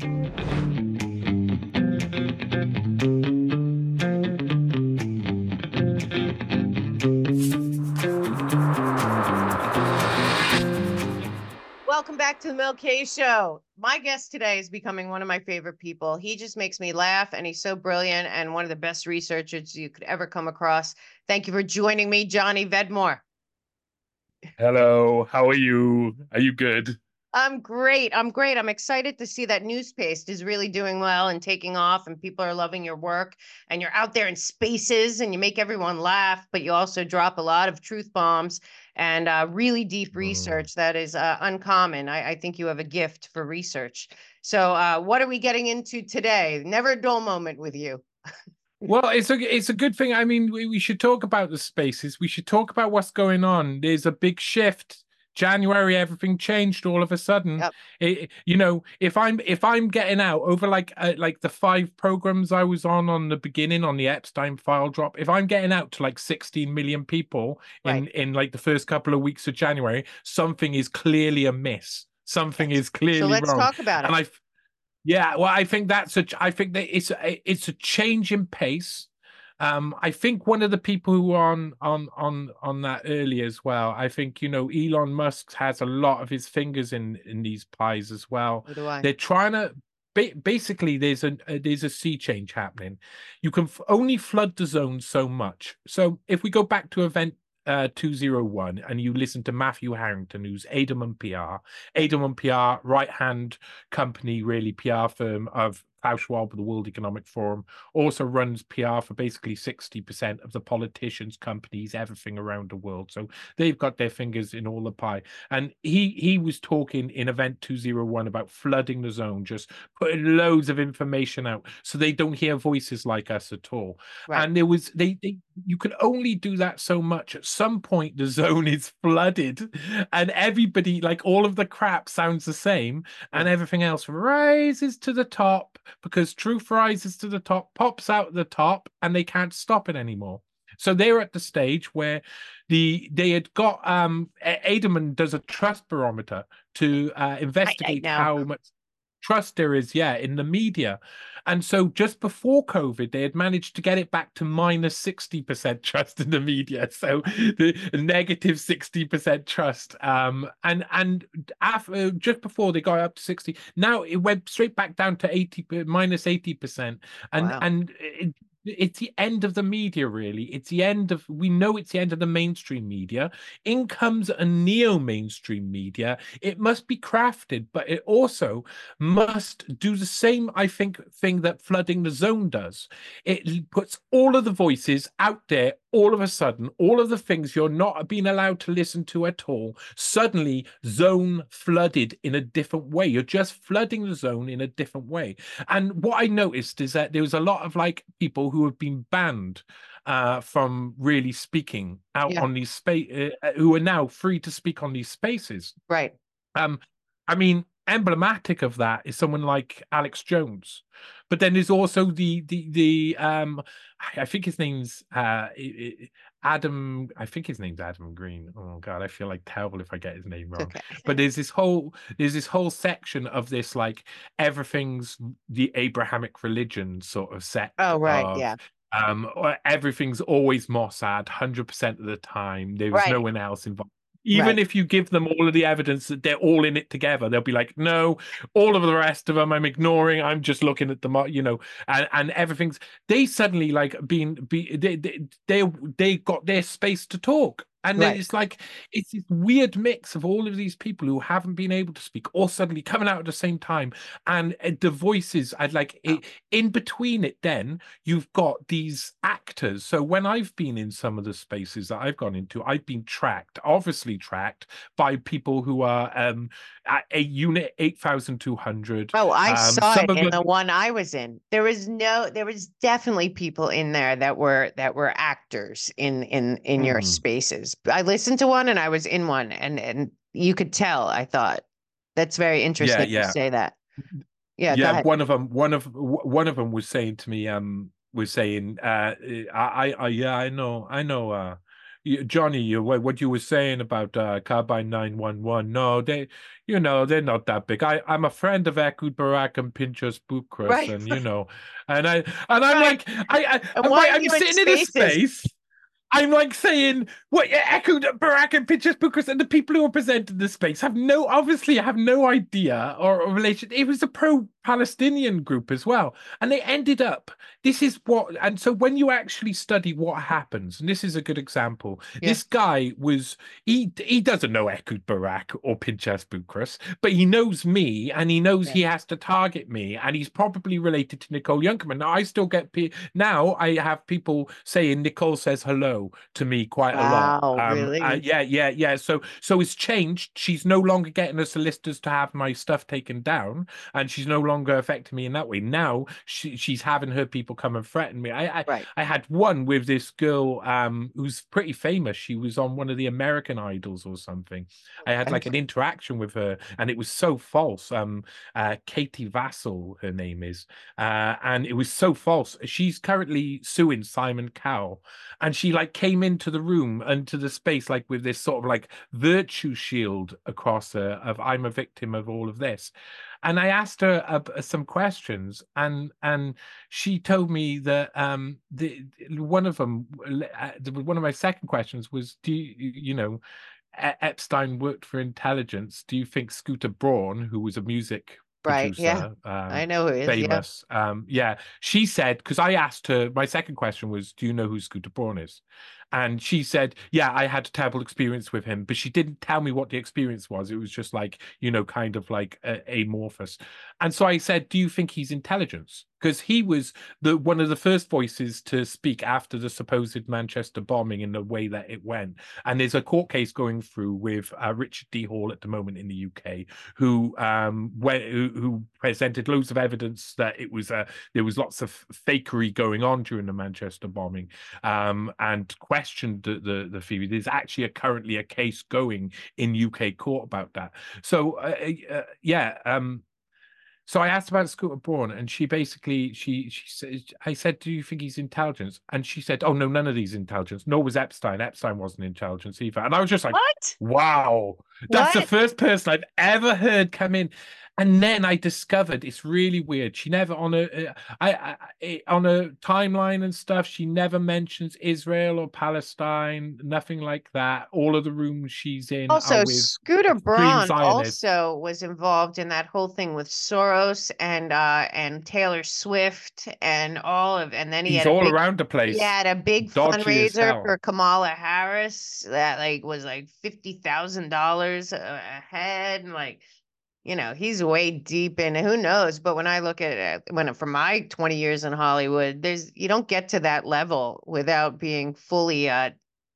Welcome back to the Mel K Show. My guest today is becoming one of my favorite people. He just makes me laugh, and he's so brilliant and one of the best researchers you could ever come across. Thank you for joining me, Johnny Vedmore. Hello, how are you? Are you good? I'm great. I'm great. I'm excited to see that Newspaste is really doing well and taking off, and people are loving your work. And you're out there in spaces and you make everyone laugh, but you also drop a lot of truth bombs and uh, really deep research that is uh, uncommon. I, I, think you have a gift for research. So, uh, what are we getting into today? Never a dull moment with you. well, it's a it's a good thing. I mean, we, we should talk about the spaces. We should talk about what's going on. There's a big shift January, everything changed all of a sudden. Yep. It, you know, if I'm if I'm getting out over like uh, like the five programs I was on on the beginning on the Epstein file drop, if I'm getting out to like 16 million people in right. in like the first couple of weeks of January, something is clearly amiss. Something is clearly so let's wrong. talk about it. And I, yeah, well, I think that's a. I think that it's a, it's a change in pace um, I think one of the people who were on on on on that early as well. I think you know Elon Musk has a lot of his fingers in in these pies as well. They're trying to basically there's a uh, there's a sea change happening. You can f- only flood the zone so much. So if we go back to event uh, 201 and you listen to Matthew Harrington, who's Edelman PR, Edelman PR, right hand company, really PR firm of Klaus Schwab of the World Economic Forum, also runs PR for basically 60% of the politicians, companies, everything around the world. So they've got their fingers in all the pie. And he he was talking in event 201 about flooding the zone, just putting loads of information out so they don't hear voices like us at all. Right. And there was they, they you can only do that so much. At some point the zone is flooded and everybody like all of the crap sounds the same and everything else rises to the top because truth rises to the top, pops out the top, and they can't stop it anymore. So they're at the stage where the they had got um Edelman does a trust barometer to uh, investigate how much trust there is, yeah, in the media. And so just before COVID, they had managed to get it back to minus 60% trust in the media. So the negative 60% trust. Um, and and after, just before they got up to 60, now it went straight back down to 80 minus 80%. And wow. and it, it's the end of the media really. It's the end of we know it's the end of the mainstream media. In comes a neo mainstream media. It must be crafted but it also must do the same i think thing that flooding the zone does. It puts all of the voices out there all of a sudden, all of the things you're not being allowed to listen to at all, suddenly zone flooded in a different way. You're just flooding the zone in a different way. And what I noticed is that there was a lot of like people who have been banned uh, from really speaking out yeah. on these space, uh, who are now free to speak on these spaces. Right. Um, I mean, emblematic of that is someone like Alex Jones. But then there's also the the the um I think his name's uh Adam I think his name's Adam Green. Oh god, I feel like terrible if I get his name wrong. Okay. But there's this whole there's this whole section of this like everything's the Abrahamic religion sort of set. Oh right, of, yeah. Um everything's always Mossad 100% of the time. There's right. no one else involved even right. if you give them all of the evidence that they're all in it together they'll be like no all of the rest of them i'm ignoring i'm just looking at the you know and, and everything's they suddenly like being be they, they they they got their space to talk and right. it's like it's this weird mix of all of these people who haven't been able to speak all suddenly coming out at the same time. And uh, the voices, I'd like it, in between it, then you've got these actors. So when I've been in some of the spaces that I've gone into, I've been tracked, obviously tracked by people who are um, at a unit 8,200. Oh, I um, saw it in the... the one I was in. There was no, there was definitely people in there that were, that were actors in, in, in mm. your spaces. I listened to one and I was in one, and and you could tell. I thought that's very interesting yeah, yeah. to say that. Yeah, yeah. One of them, one of one of them was saying to me, um, was saying, uh, I, I, I yeah, I know, I know, uh, Johnny, what what you were saying about uh, Carbyne Nine One One? No, they, you know, they're not that big. I I'm a friend of Ehud Barak and Pinchas Buchris, right. and you know, and I and I'm right. like, I, I I'm, like, I'm sitting in, in a space. I'm like saying what Ehud Barak and Pinchas Buchris and the people who are presenting the space have no obviously have no idea or, or relation. It was a pro Palestinian group as well. And they ended up, this is what, and so when you actually study what happens, and this is a good example, yeah. this guy was, he he doesn't know Ehud Barak or Pinchas Buchris, but he knows me and he knows yeah. he has to target me and he's probably related to Nicole Junkermann. Now, I still get, now I have people saying Nicole says hello to me quite wow, a lot. Um, really? Uh, yeah, yeah, yeah. So, so it's changed. She's no longer getting the solicitors to have my stuff taken down and she's no longer affecting me in that way. Now she, she's having her people come and threaten me. I I, right. I had one with this girl um, who's pretty famous. She was on one of the American Idols or something. I had like an interaction with her, and it was so false. Um, uh, Katie Vassal, her name is, uh, and it was so false. She's currently suing Simon Cowell, and she like came into the room and to the space like with this sort of like virtue shield across her of I'm a victim of all of this and I asked her uh, some questions, and and she told me that um the one of them, uh, one of my second questions was, do you you know, Epstein worked for intelligence? Do you think Scooter Braun, who was a music right producer, yeah. um, i know who is famous yeah. um yeah. She said because i asked her my second question was do you know who scooter braun is and she said yeah i had a terrible experience with him but she didn't tell me what the experience was it was just like you know kind of like uh, amorphous and so i said do you think he's intelligence because he was the one of the first voices to speak after the supposed Manchester bombing in the way that it went. And there's a court case going through with uh, Richard D. Hall at the moment in the UK, who um who, who presented loads of evidence that it was uh, there was lots of fakery going on during the Manchester bombing, um, and questioned the, the the theory. There's actually a, currently a case going in UK court about that. So uh, uh, yeah. Um, so I asked about Scooter Braun, and she basically she she said, "I said, do you think he's intelligence?" And she said, "Oh no, none of these intelligence. Nor was Epstein. Epstein wasn't intelligence either." And I was just like, "What? Wow, that's what? the first person I've ever heard come in." And then I discovered it's really weird. She never on a, uh, I, I, on a timeline and stuff. She never mentions Israel or Palestine. Nothing like that. All of the rooms she's in. Also, Scooter Braun also was involved in that whole thing with Soros and uh and Taylor Swift and all of. And then he he's had all big, around the place. He had a big Dodgy fundraiser for Kamala Harris that like was like fifty thousand dollars a head, and like you know, he's way deep in who knows. But when I look at it, when from my 20 years in Hollywood, there's you don't get to that level without being fully, uh,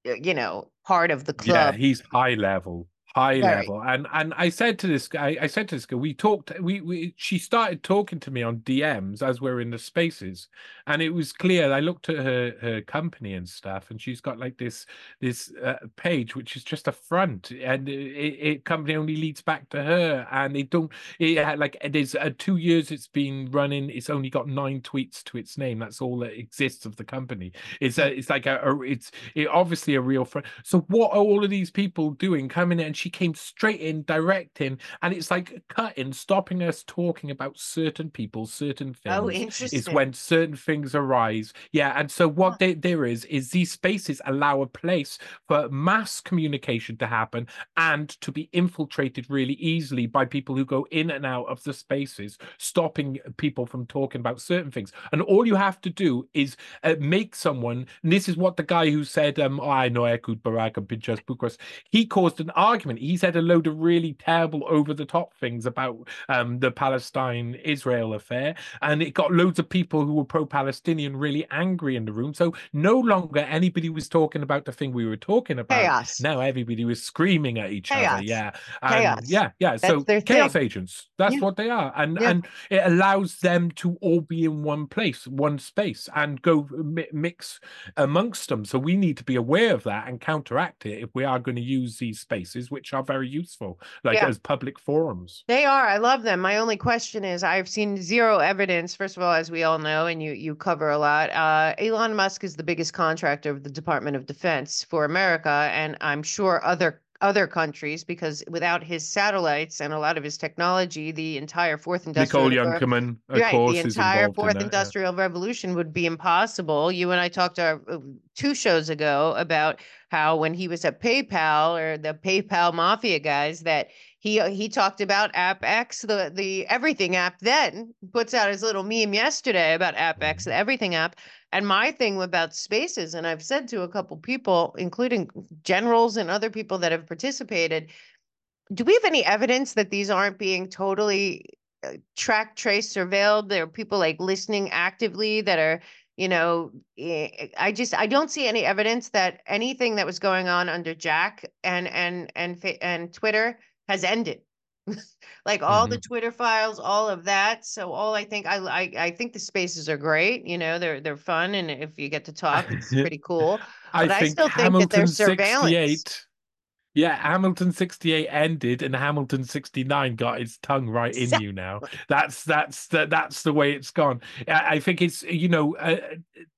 you know, part of the club. Yeah, he's high level high Very. level. And and i said to this guy i said to this girl we talked we, we she started talking to me on dms as we are in the spaces. And it was clear i looked at her her company and stuff and she's got like this this uh, page which is just a front. And it, it, company only leads back to her. And they don't it had like there's uh, two years it's been running it's only got nine tweets to its name. That's all that exists of the company. It's a it's like a, a it's it, obviously a real front so what are all of these people doing coming in? And she came straight in, directing, and it's like cutting, stopping us talking about certain people, certain things. Oh, interesting. It's when certain things arise. Yeah, and so what they, there is is these spaces allow a place for mass communication to happen and to be infiltrated really easily by people who go in and out of the spaces, stopping people from talking about certain things. And all you have to do is uh, make someone. And this is what the guy who said, um, oh, "I know Ehud Barak and Pinchas Buchris," he caused an argument he said a load of really terrible, over the top things about um, the Palestine Israel affair, and it got loads of people who were pro Palestinian really angry in the room. So no longer anybody was talking about the thing we were talking about. Chaos. Now everybody was screaming at each chaos. other. Yeah. chaos. Yeah. Yeah. That's so chaos thing. agents. That's yeah. what they are, and yeah. and it allows them to all be in one place, one space, and go mix amongst them. So we need to be aware of that and counteract it if we are going to use these spaces, which which are very useful, like Yeah. as public forums. They are. I love them. My only question is I've seen zero evidence. First of all, as we all know, and you you cover a lot, uh, Elon Musk is the biggest contractor of the Department of Defense for America, and I'm sure other other countries, because without his satellites and a lot of his technology, the entire fourth industrial Nicole of right, course, the entire involved in fourth that, yeah. industrial revolution would be impossible. You and I talked uh, uh, two shows ago about how when he was at PayPal or the PayPal mafia guys that he uh, he talked about App X, the the everything app. Then puts out his little meme yesterday about App X, the everything app. And my thing about spaces, and I've said to a couple people, including generals and other people that have participated, do we have any evidence that these aren't being totally uh, tracked, traced, surveilled? There are people like listening actively that are, you know, eh, I just I don't see any evidence that anything that was going on under Jack and and and and Twitter has ended. like all the mm-hmm. Twitter files, all of that. So all I think I, I I think the spaces are great. You know, they're they're fun, and if you get to talk, it's pretty cool. I But I still think that Hamilton there's surveillance. 68. Yeah, Hamilton 68 ended and Hamilton 69 got its tongue right in you now. That's that's the, that's the way it's gone. I, I think it's you know uh,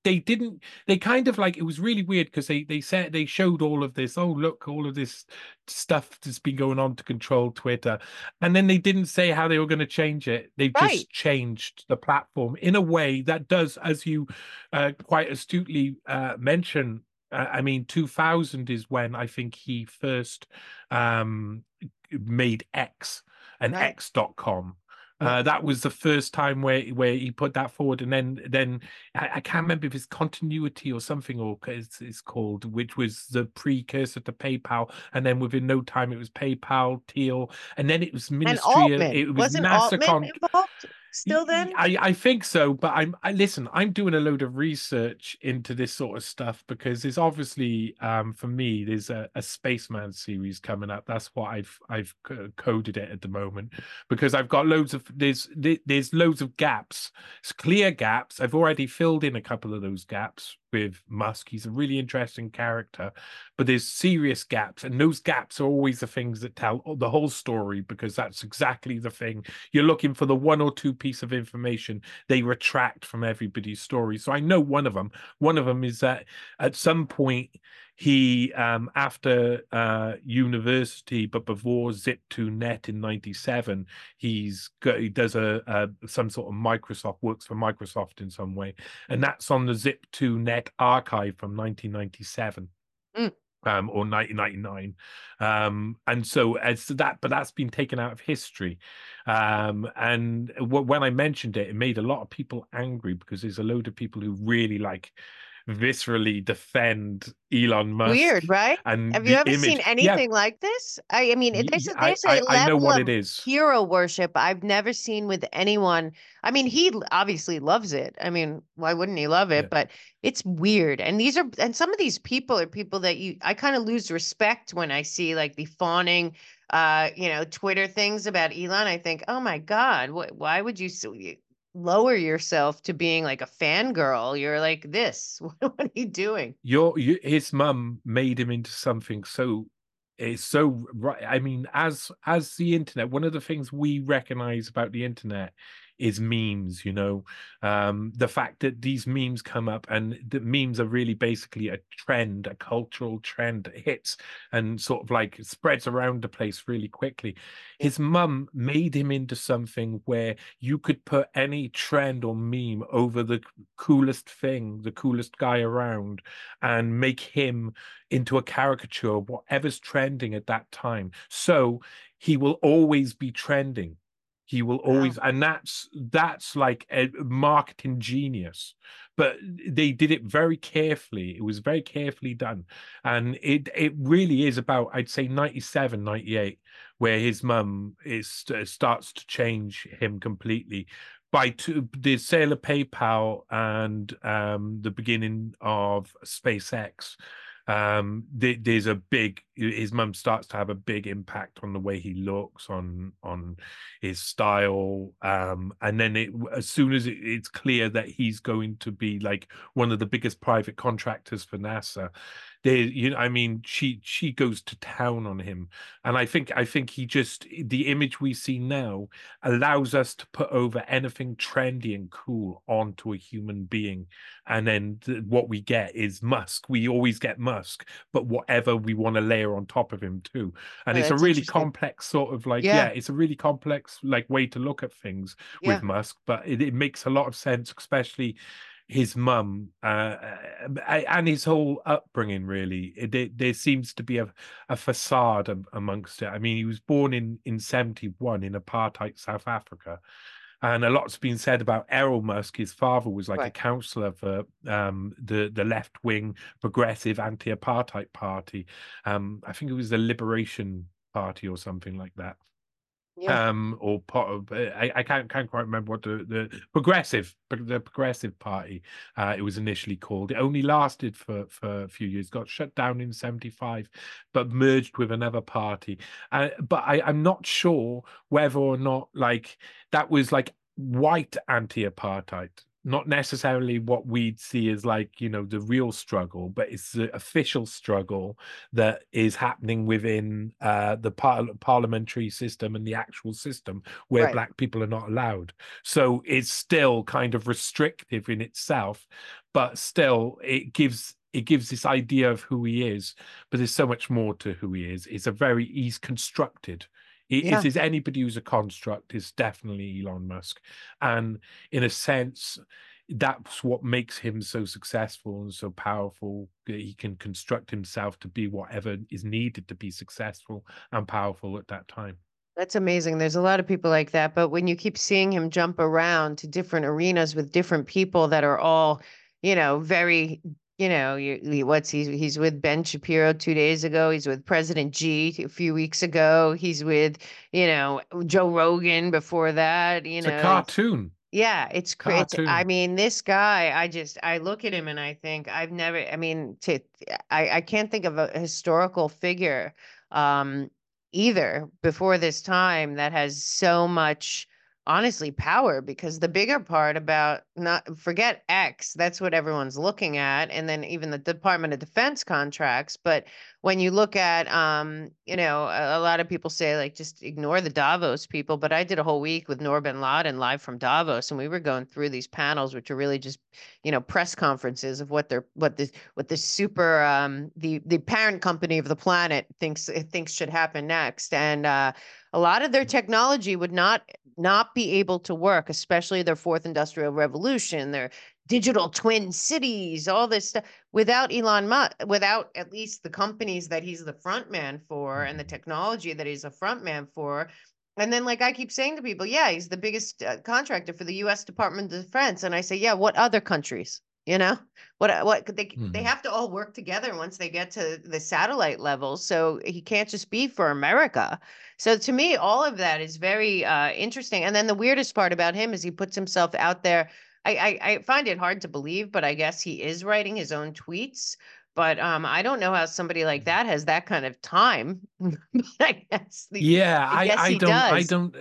they didn't they kind of like it was really weird because they they said they showed all of this oh look all of this stuff that's been going on to control Twitter and then they didn't say how they were going to change it. They've Right. just changed the platform in a way that does as you uh, quite astutely uh, mention I mean, 2000 is when I think he first um, made X and Right. X.com. Uh, that was the first time where where he put that forward, and then then I, I can't remember if it's Confinity or something, or it's, it's called, which was the precursor to PayPal, and then within no time it was PayPal, Thiel, and then it was Ministry. of- it was wasn't NASA Altman involved still then? I, I think so, but I'm I listen, I'm doing a load of research into this sort of stuff because there's obviously um for me there's a, a spaceman series coming up. That's what I've I've coded it at the moment because I've got loads of there's there's loads of gaps. It's clear gaps. I've already filled in a couple of those gaps with Musk. He's a really interesting character, but there's serious gaps, and those gaps are always the things that tell the whole story because that's exactly the thing. You're looking for the one or two piece of information they retract from everybody's story. So i know one of them one of them is that at some point he um after uh university but before zip 2 net in 97 he's got he does a, a some sort of microsoft works for microsoft in some way and that's on the zip 2 net archive from 1997 Mm. um, or 1999 um, and so as to that but that's been taken out of history um, and w- when I mentioned it, it made a lot of people angry because there's a load of people who really like viscerally defend Elon Musk. Weird, right? And Have you ever image. seen Yeah, anything like this? I, I mean, there's a, I- there's a I- level I know what of it is. hero worship I've never seen with anyone. I mean, he obviously loves it. I mean, why wouldn't he love it? Yeah. But it's weird. And these are, and some of these people are people that you, I kind of lose respect when I see like the fawning, uh, you know, Twitter things about Elon. I think, oh my God, wh- why would you so, you lower yourself to being like a fangirl? You're like this. what are you doing? your, you, his mum made him into something so it's so right i mean as as the internet one of the things we recognize about the internet is memes you know um the fact that these memes come up and the memes are really basically a trend a cultural trend that hits and sort of like spreads around the place really quickly his mum made him into something where you could put any trend or meme over the coolest thing the coolest guy around and make him into a caricature of whatever's trending at that time. So he will always be trending. He will Wow. always, and that's that's like a marketing genius. But they did it very carefully. It was very carefully done. And it it really is about, I'd say 97, 98, where his mum is uh, starts to change him completely by two, the sale of PayPal and um, the beginning of SpaceX, um, there, there's a big. His mum starts to have a big impact on the way he looks, on on his style, um, and then it, as soon as it, it's clear that he's going to be like one of the biggest private contractors for NASA, They, you know, I mean, she she goes to town on him, and I think I think he just eh, the image we see now allows us to put over anything trendy and cool onto a human being, and then th- what we get is Musk. We always get Musk, but whatever we want to layer on top of him too, and Oh, it's a really complex sort of like Yeah. yeah, it's a really complex like way to look at things Yeah. with Musk, but it, it makes a lot of sense, especially his mum uh, uh, and his whole upbringing. Really, it- there seems to be a, a facade amongst it. I mean, he was born in in seventy one in apartheid South Africa. And a lot's been said about Errol Musk. His father was like a Right. councillor for um, the the left wing progressive anti apartheid party. Um, I think it was the Liberation Party or something like that Yeah. um or part of I, I can't can't quite remember what the the progressive the progressive party uh it was initially called. It only lasted for for a few years got shut down in 75 but merged with another party. Uh, but i i'm not sure whether or not like that was like white anti-apartheid not necessarily what we'd see as like you know the real struggle but it's the official struggle that is happening within uh, the par- parliamentary system and the actual system where Right. black people are not allowed. So it's still kind of restrictive in itself, but still it gives it gives this idea of who he is. But there's so much more to who he is. It's a very he's constructed. I- Yeah. If there's anybody who's a construct, it's definitely Elon Musk. And in a sense, that's what makes him so successful and so powerful. that He can construct himself to be whatever is needed to be successful and powerful at that time. That's amazing. There's a lot of people like that, but when you keep seeing him jump around to different arenas with different people that are all, you know, very, you know, you, you- what's he's he's with Ben Shapiro two days ago. He's with President G a few weeks ago. He's with, you know, Joe Rogan before that. You It's know, a cartoon. Yeah, it's crazy. I mean, this guy, I just I look at him and I think I've never, I mean, to I I can't think of a historical figure um either before this time that has so much honestly power because the bigger part about not forget X, that's what everyone's looking at, and then even the Department of Defense contracts, but when you look at um you know a, a lot of people say like just ignore the davos people but i did a whole week with Noor Bin Ladin live from davos and we were going through these panels which are really just you know press conferences of what they're what the what the super um the the parent company of the planet thinks thinks should happen next and uh a lot of their technology would not not be able to work especially their fourth industrial revolution their digital twin cities all this stuff without Elon Musk, without at least the companies that he's the front man for and the Mhm. technology that he's a front man for. And then, like I keep saying to people, yeah, he's the biggest uh, contractor for the U.S. Department of Defense, and I say, yeah, what other countries? You know, what uh, what they they Mhm. have to all work together once they get to the satellite level. So he can't just be for America. So to me, all of that is very uh, interesting. And then the weirdest part about him is he puts himself out there I, I I find it hard to believe, but I guess he is writing his own tweets. But um, I don't know how somebody like that has that kind of time. I guess the, Yeah, I I, guess I he don't I don't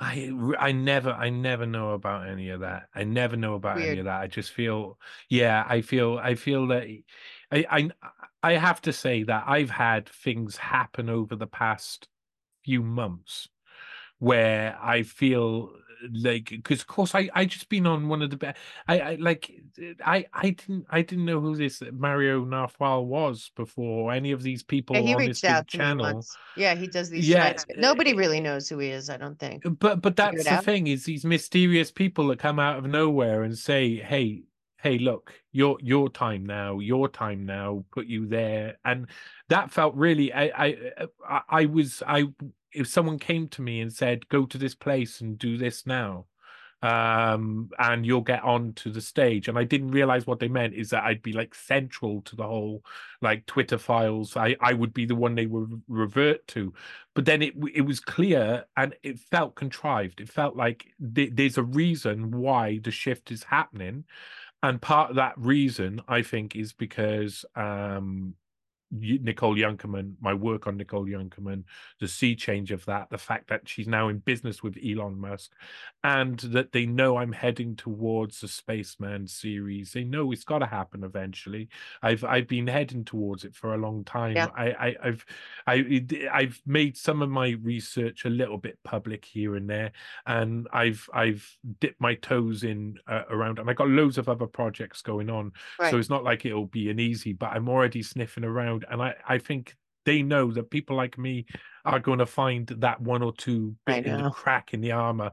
I I never I never know about any of that. I never know about any of that. I just feel yeah, I feel I feel that I I I have to say that I've had things happen over the past few months where I feel like because of course I I just been on one of the best I, I like I I didn't I didn't know who this Mario Nawfal was before any of these people Yeah, he on reached out channel. Yeah, he does these Yeah, nights. but Nobody uh, really knows who he is, I don't think. But but that's the out. thing is these mysterious people that come out of nowhere and say, "Hey, hey, look, your your time now, your time now, put you there," and that felt really. I I, I was I if someone came to me and said, "Go to this place and do this now." um and you'll get on to the stage and i didn't realize what they meant is that i'd be like central to the whole like twitter files i i would be the one they would revert to but then it it was clear and it felt contrived it felt like th- there's a reason why the shift is happening and part of that reason i think is because um Nicole Junkermann, my work on Nicole Junkermann, the sea change of that, the fact that she's now in business with Elon Musk, and that they know I'm heading towards the Spaceman series. They know it's got to happen eventually. I've I've been heading towards it for a long time. Yeah. I, I I've I I've made some of my research a little bit public here and there, and I've I've dipped my toes in uh, around, and I got loads of other projects going on. Right. So it's not like it'll be an easy, but I'm already sniffing around and I, I think they know that people like me are going to find that one or two bit in the crack in the armor.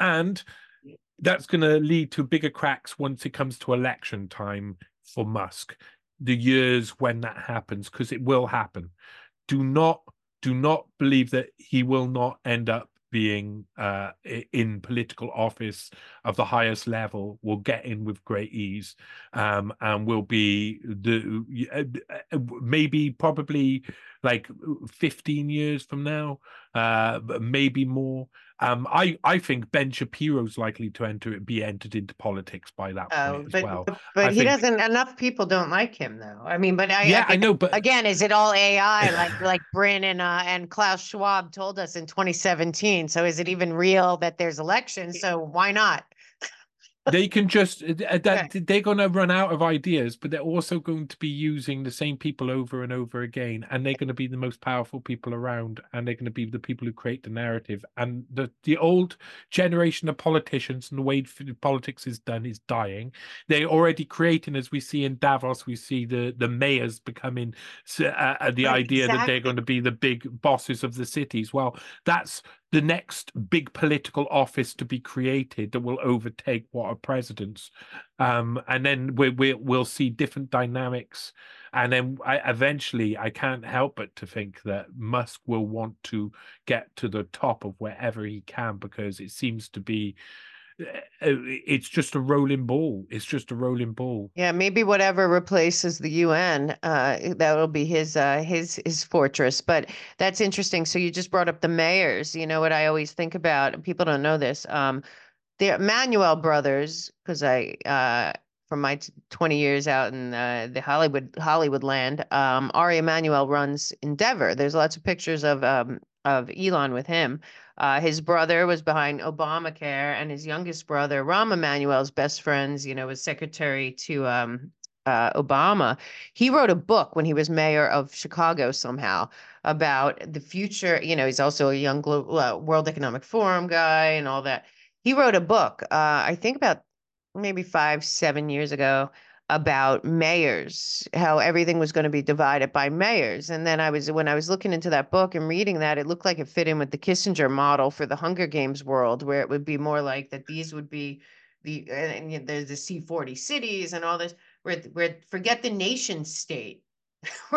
And that's going to lead to bigger cracks once it comes to election time for Musk, the years when that happens, because it will happen. Do not do not believe that he will not end up being uh, in political office of the highest level will get in with great ease um, and will be the uh, uh, maybe probably like 15 years from now uh, maybe more um, I I think Ben Shapiro's likely to enter be entered into politics by that oh, point but, as well. But, he think... doesn't. Enough people don't like him though. I mean, but I yeah, I, I know. But again, is it all AI like like Brin and uh, and Klaus Schwab told us in 2017? So is it even real that there's elections? So why not? They can just uh, uh, that they're going to run out of ideas but they're also going to be using the same people over and over again and they're going to be the most powerful people around and they're going to be the people who create the narrative. And the the old generation of politicians and the way politics is done is dying. They're already creating as we see in davos we see the the mayors becoming uh, uh, the right, idea exactly. that they're going to be the big bosses of the cities well. That's the next big political office to be created that will overtake what are presidents. Um, and then we, we, we'll see different dynamics. And then I, eventually i can't help but to think that musk will want to get to the top of wherever he can because it seems to be it's just a rolling ball. It's just a rolling ball. Yeah, maybe whatever replaces the UN, uh, that will be his uh, his his fortress. But that's interesting. So you just brought up the mayors. You know what I always think about. People don't know this. Um, the Emanuel brothers, because I uh, from my 20 years out in uh, the Hollywood Hollywood land, um, Ari Emanuel runs Endeavor. There's lots of pictures of um, of Elon with him. Uh, his brother was behind Obamacare, and his youngest brother, Rahm Emanuel's best friends, you know, was secretary to um, uh, Obama. He wrote a book when he was mayor of Chicago somehow about the future. You know, he's also a young global, uh, World Economic Forum guy and all that. He wrote a book, uh, I think about maybe five, seven years ago, about mayors, how everything was going to be divided by mayors. And then I was, when I was looking into that book and reading that, it looked like it fit in with the Kissinger model for the Hunger Games world, where it would be more like that these would be the, and, and there's the C40 cities and all this, where, where forget the nation state.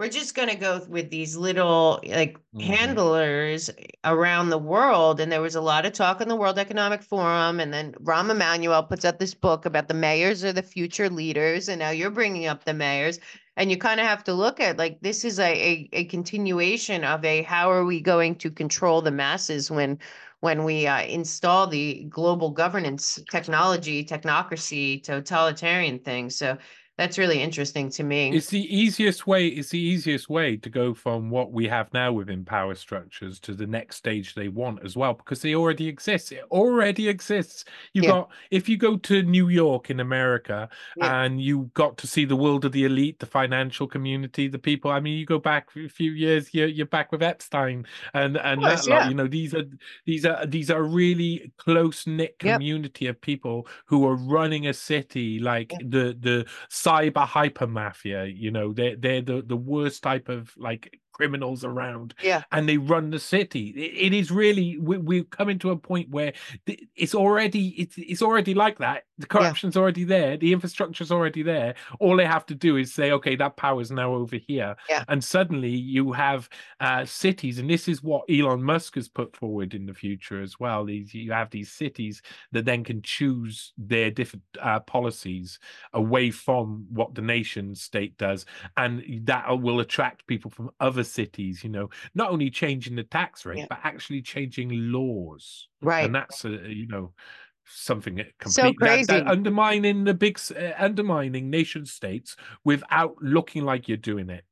we're just going to go with these little like mm-hmm. handlers around the world and there was a lot of talk in the world economic forum and then rahm emanuel puts out this book about the mayors are the future leaders and now you're bringing up the mayors and you kind of have to look at like this is a, a, a continuation of a how are we going to control the masses when when we uh, install the global governance technology technocracy totalitarian thing so that's really interesting to me. It's the easiest way. It's the easiest way to go from what we have now within power structures to the next stage they want as well, because they already exist. It already exists. You yeah. got if you go to New York in America yeah. and you got to see the world of the elite, the financial community, the people. I mean, you go back a few years, you're you're back with Epstein and and course, that, yeah. you know these are these are these are really close knit community yep. of people who are running a city like the the cyber hyper mafia. You know, they're they're the the worst type of like criminals around yeah. and they run the city. It, it is really we, we're coming to a point where it's already it's, it's already like that. The corruption's yeah. already there. The infrastructure's already there. All they have to do is say okay that power is now over here. Yeah. and suddenly you have uh, cities and this is what elon musk has put forward in the future as well these you have these cities that then can choose their different uh, policies away from what the nation state does and that will attract people from other cities, you know, not only changing the tax rate, yeah. but actually changing laws. Right. And that's, a, you know, something complete, so crazy. That, that undermining the big, uh, undermining nation states without looking like you're doing it.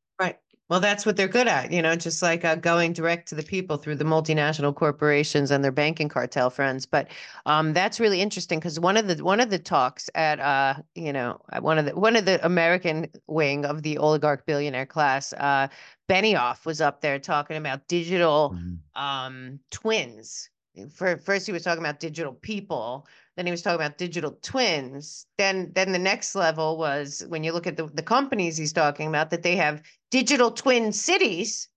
Well, that's what they're good at, you know, just like uh, going direct to the people through the multinational corporations and their banking cartel friends. But um, that's really interesting because one of the one of the talks at uh, you know one of the one of the American wing of the oligarch billionaire class, uh, Benioff was up there talking about digital mm-hmm. um, twins. For first, he was talking about digital people, then he was talking about digital twins. Then then the next level was when you look at the, the companies he's talking about that they have digital twin cities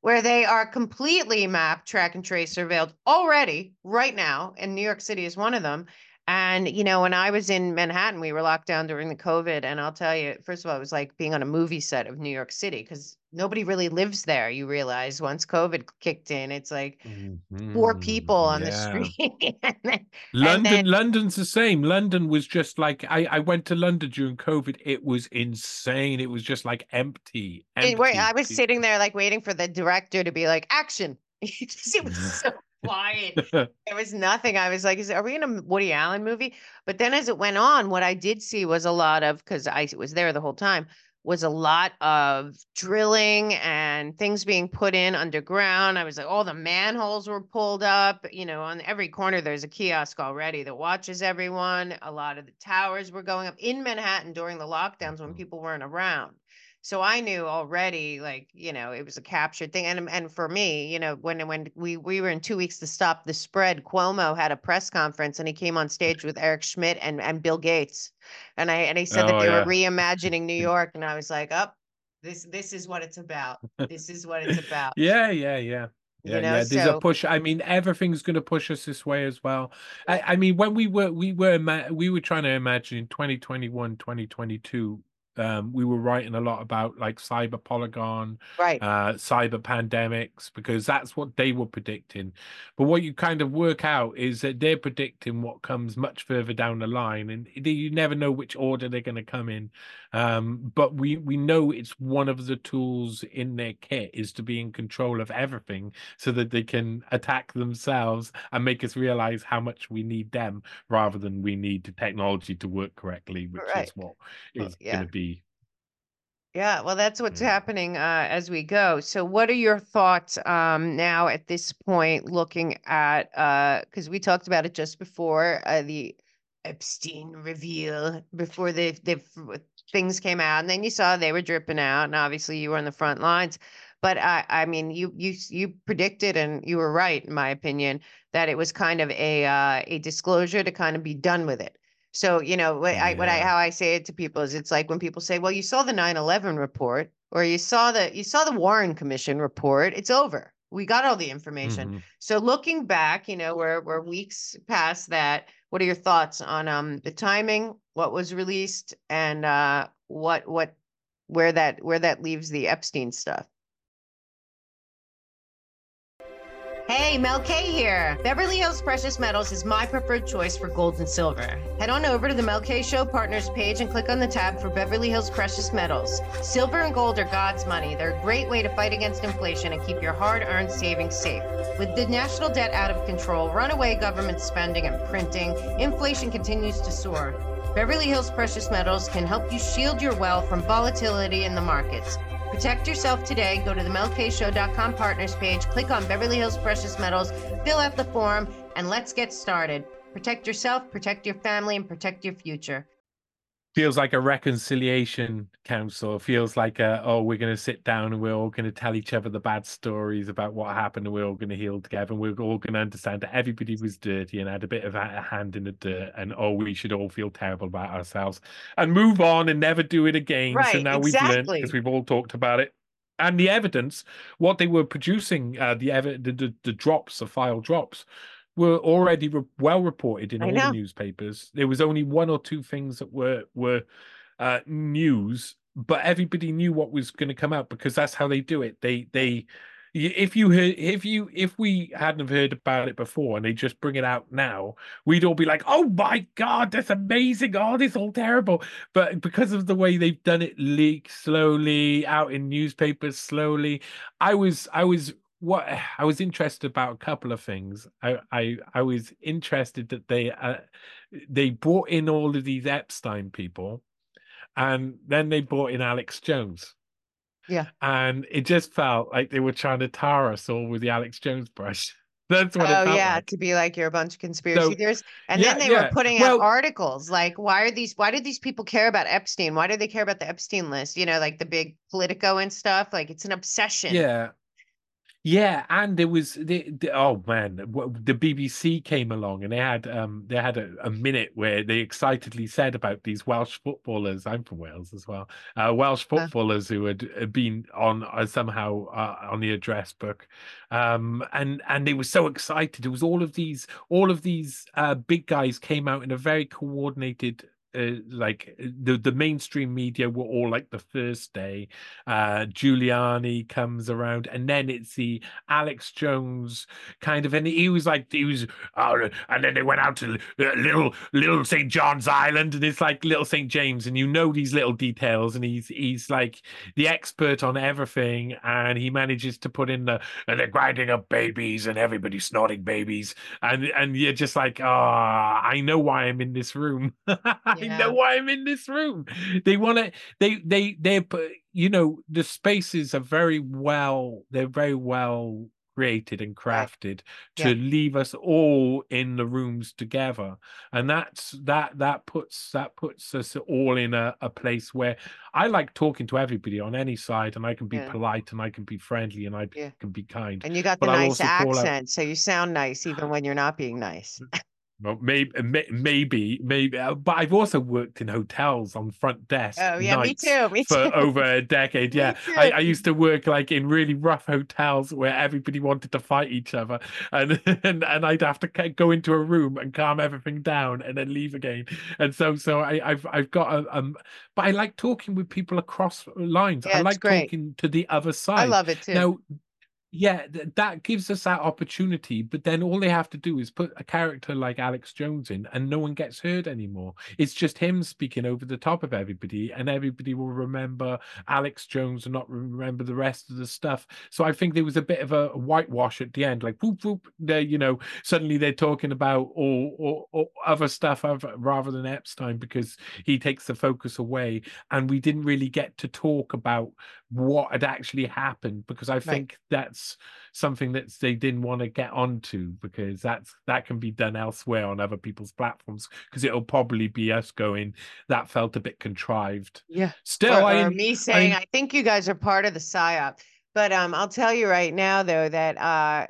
where they are completely mapped, track and trace, surveilled already right now. And New York City is one of them. And you know, when I was in Manhattan, we were locked down during the COVID. And I'll tell you, first of all, it was like being on a movie set of New York City because nobody really lives there. You realize once COVID kicked in, it's like mm-hmm. four people on yeah. the street. then, London, then, London's the same. London was just like I, I went to London during COVID. It was insane. It was just like empty. empty. I was sitting there like waiting for the director to be like action. it was so quiet. there was nothing. I was like, "Is are we in a Woody Allen movie?" But then as it went on, what I did see was a lot of because I was there the whole time was a lot of drilling and things being put in underground. I was like, all the manholes were pulled up. You know, on every corner, there's a kiosk already that watches everyone. A lot of the towers were going up in Manhattan during the lockdowns when mm-hmm. people weren't around. So I knew already, like you know, it was a captured thing. And and for me, you know, when when we we were in two weeks to stop the spread, Cuomo had a press conference and he came on stage with Eric Schmidt and and Bill Gates, and I and he said oh, that they yeah. were reimagining New York, and I was like, up, oh, this this is what it's about. This is what it's about. yeah, yeah, yeah. Yeah, you know, yeah. There's so, a push. I mean, everything's going to push us this way as well. I, I mean, when we were we were we were trying to imagine in 2021, 2022 um, we were writing a lot about like cyber polygon, right? Uh, cyber pandemics because that's what they were predicting. But what you kind of work out is that they're predicting what comes much further down the line, and you never know which order they're going to come in. Um, but we we know it's one of the tools in their kit is to be in control of everything, so that they can attack themselves and make us realize how much we need them rather than we need the technology to work correctly, which right. is what is well, yeah. going to be yeah, well, that's what's mm. happening uh, as we go. So, what are your thoughts um, now at this point, looking at because uh, we talked about it just before uh, the Epstein reveal, before the the things came out, and then you saw they were dripping out, and obviously you were on the front lines. But I, I mean, you you you predicted, and you were right, in my opinion, that it was kind of a uh, a disclosure to kind of be done with it. So, you know, what I, what I, how I say it to people is it's like when people say, well, you saw the 9-11 report or you saw the, you saw the Warren commission report, it's over. We got all the information. Mm-hmm. So looking back, you know, we're, we're weeks past that. What are your thoughts on um the timing, what was released and uh what, what, where that, where that leaves the Epstein stuff? Hey, Mel K here. Beverly Hills Precious Metals is my preferred choice for gold and silver. Head on over to the Mel K Show Partners page and click on the tab for Beverly Hills Precious Metals. Silver and gold are God's money. They're a great way to fight against inflation and keep your hard earned savings safe. With the national debt out of control, runaway government spending, and printing, inflation continues to soar. Beverly Hills Precious Metals can help you shield your wealth from volatility in the markets. Protect yourself today. Go to the melkshow.com partners page, click on Beverly Hills Precious Metals, fill out the form, and let's get started. Protect yourself, protect your family, and protect your future feels like a reconciliation council. It feels like a, oh, we're going to sit down and we're all going to tell each other the bad stories about what happened and we're all going to heal together and we're all going to understand that everybody was dirty and had a bit of a hand in the dirt and oh, we should all feel terrible about ourselves and move on and never do it again. Right, so now exactly. we've learned because we've all talked about it. And the evidence, what they were producing, uh, the, ev- the, the the drops, the file drops, were already re- well reported in all the newspapers. There was only one or two things that were were uh, news, but everybody knew what was going to come out because that's how they do it. They they if you heard if you if we hadn't heard about it before and they just bring it out now we'd all be like oh my god that's amazing oh this all terrible but because of the way they've done it leak slowly out in newspapers slowly i was i was what I was interested about a couple of things. I I, I was interested that they uh, they brought in all of these Epstein people, and then they brought in Alex Jones. Yeah. And it just felt like they were trying to tar us all with the Alex Jones brush. That's what. Oh yeah, like. to be like you're a bunch of conspiracy So, theorists, and yeah, then they yeah. were putting Well- out articles like, "Why are these? Why do these people care about Epstein? Why do they care about the Epstein list? You know, like the big Politico and stuff. Like it's an obsession." Yeah. Yeah, and there was the, the oh man, the BBC came along and they had um they had a, a minute where they excitedly said about these Welsh footballers. I'm from Wales as well. Uh, Welsh Uh. footballers who had uh, been on uh, somehow uh, on the address book, um, and and they were so excited. It was all of these all of these uh, big guys came out in a very coordinated. Uh, like the the mainstream media were all like the first day uh Giuliani comes around and then it's the Alex Jones kind of and he was like he was oh, and then they went out to uh, little little St John's Island and it's like little St James and you know these little details and he's he's like the expert on everything and he manages to put in the and they're grinding up babies and everybody's snorting babies and and you're just like ah I know why I'm in this room. I Yeah. know why I'm in this room they want to they they they put you know the spaces are very well they're very well created and Right. crafted Yeah. to leave us all in the rooms together and that's that that puts that puts us all in a, a place where i like talking to everybody on any side and i can be Yeah. polite and i can be friendly and i Yeah. can be kind And you got the But nice accent, so you sound nice even when you're not being nice. well, maybe, maybe, maybe, uh, but I've also worked in hotels on front desk. Oh yeah, me too. Me too. for over a decade. Yeah. I, I used to work like in really rough hotels where everybody wanted to fight each other, and and, and I'd have to go into a room and calm everything down and then leave again. And so, so I, I've I've got a um, but I like talking with people across lines. Yeah, I like talking to the other side. I love it too. Now, yeah, th- that gives us that opportunity. But then all they have to do is put a character like Alex Jones in, and no one gets heard anymore. It's just him speaking over the top of everybody, and everybody will remember Alex Jones and not remember the rest of the stuff. So I think there was a bit of a whitewash at the end, like whoop whoop. They, you know, suddenly they're talking about all, all, all other stuff rather than Epstein because he takes the focus away, and we didn't really get to talk about what had actually happened because I think that's something that they didn't want to get onto because that's that can be done elsewhere on other people's platforms because it'll probably be us going that felt a bit contrived. yeah. Still, or, I or me saying, I, think you guys are part of the psyop. But um, I'll tell you right now, though, that uh,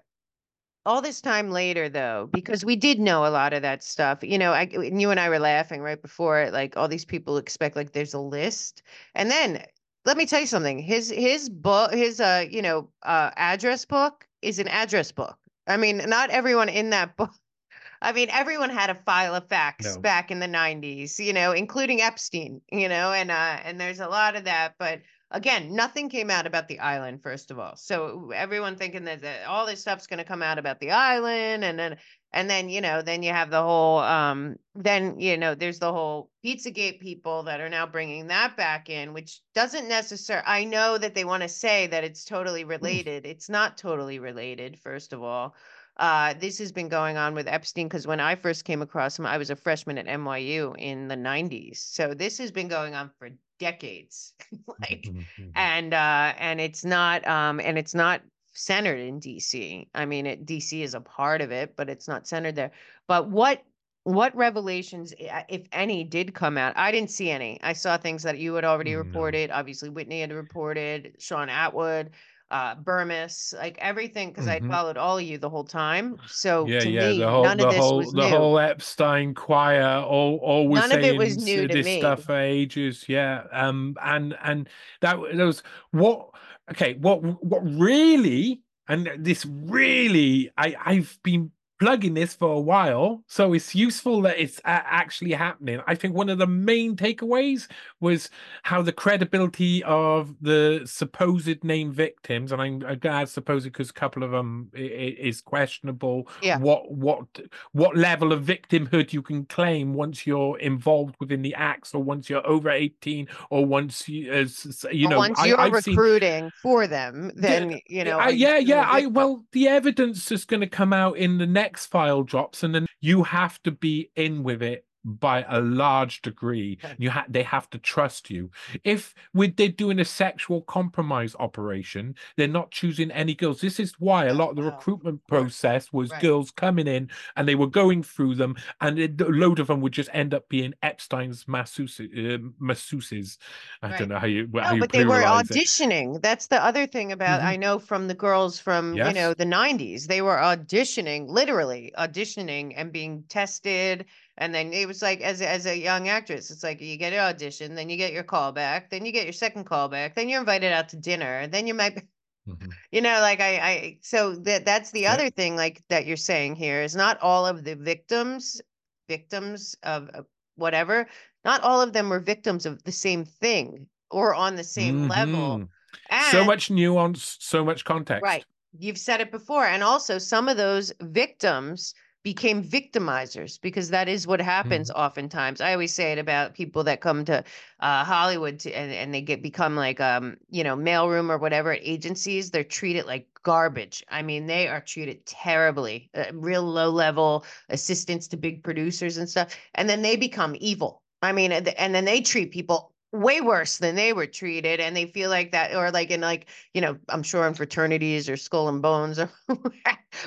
all this time later, though, because we did know a lot of that stuff. You know, I and you and I were laughing right before it. Like all these people expect like there's a list, and then let me tell you something. His his book, his uh, you know, uh, address book is an address book. I mean, not everyone in that book. I mean, everyone had a file of facts No. back in the '90s, you know, including Epstein, you know, and uh, and there's a lot of that. But again, nothing came out about the island, first of all. So everyone thinking that, that all this stuff's going to come out about the island, and then and then you know, then you have the whole, um, then you know, there's the whole PizzaGate people that are now bringing that back in, which doesn't necessarily. I know that they want to say that it's totally related. It's not totally related, first of all uh, this has been going on with Epstein because when I first came across him, I was a freshman at NYU in the 90s. So this has been going on for decades. like, Mm-hmm. and uh, and it's not um, and it's not centered in DC. I mean, it, DC is a part of it, but it's not centered there. But what what revelations, if any, did come out? I didn't see any. I saw things that you had already No. reported. Obviously, Whitney had reported. Shaun Attwood, uh, Burmis, like everything, because I Mhm. followed all of you the whole time. So yeah, to yeah, me, the whole none the of this whole was the new. whole Epstein choir all all was None of it was new to this me. stuff for ages. Yeah, um, and and that that was what okay. What what really and this really I I've been plugging this for a while, so it's useful that it's actually happening. I think one of the main takeaways was how the credibility of the supposed named victims, and I'm, I'm gonna supposed because a couple of them i- i- is questionable. Yeah. What what what level of victimhood you can claim once you're involved within the acts, or once you're over 18, or once you uh, as you know. once I, you're seen recruiting for them, then you know. I, are you yeah, yeah. I well, the evidence is going to come out in the next file drops, and then you have to be in with it by a large degree. You ha- they have to trust you. If we they're doing a sexual compromise operation, they're not choosing any girls. This is why a lot of the recruitment process was Right. girls coming in and they were going through them, and it, a load of them would just end up being Epstein's masseuse, uh, masseuses. I Right. don't know how you how No, you but they were pluralize it. auditioning. That's the other thing about Mhm. I know from the girls from, you know, the 90s. They were auditioning, literally auditioning and being tested. And then it was like as a, as a young actress, it's like you get an audition, then you get your call back, then you get your second call back, then you're invited out to dinner, then you might be Mhm. you know like i i so that that's the Yeah. other thing like that you're saying here is not all of the victims victims of whatever not all of them were victims of the same thing or on the same level Mhm. and So much nuance, so much context. right you've said it before and also some of those victims became victimizers because that is what happens oftentimes. I always say it about people that come to uh, hollywood to, and, and they get become like um you know mailroom or whatever at agencies they're treated like garbage. I mean they are treated terribly uh, real low level assistants to big producers and stuff and then they become evil. I mean and then they treat people way worse than they were treated and they feel like that or like in like you know i'm sure in fraternities or skull and bones or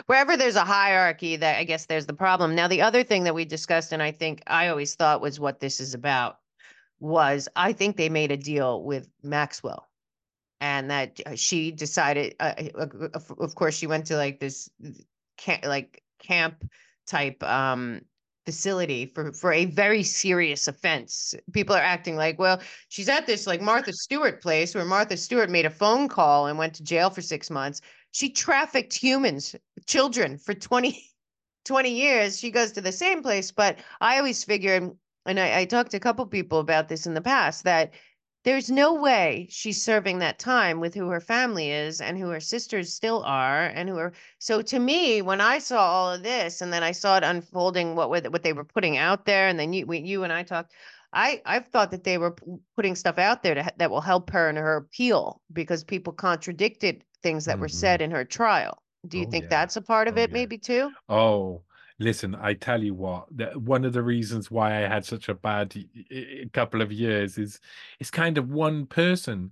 wherever there's a hierarchy that i guess there's the problem. Now the other thing that we discussed and i think i always thought was what this is about was i think they made a deal with maxwell and that uh, she decided uh, uh, of of course she went to like this camp like camp type um facility for for a very serious offense. People are acting like well she's at this like martha stewart place where martha stewart made a phone call and went to jail for six months. She trafficked humans children for 20 20 years. She goes to the same place but i always figured and I, I talked to a couple people about this in the past that there's no way she's serving that time with who her family is and who her sisters still are and who are so to me when i saw all of this and then i saw it unfolding what were- what they were putting out there and then you we, you and i talked i i've thought that they were putting stuff out there to, that will help her in her appeal because people contradicted things that were Mhm. said in her trial do you Oh, think yeah. that's a part of Oh, it yeah. maybe too Oh, listen, I tell you what, that one of the reasons why I had such a bad couple of years is it's kind of one person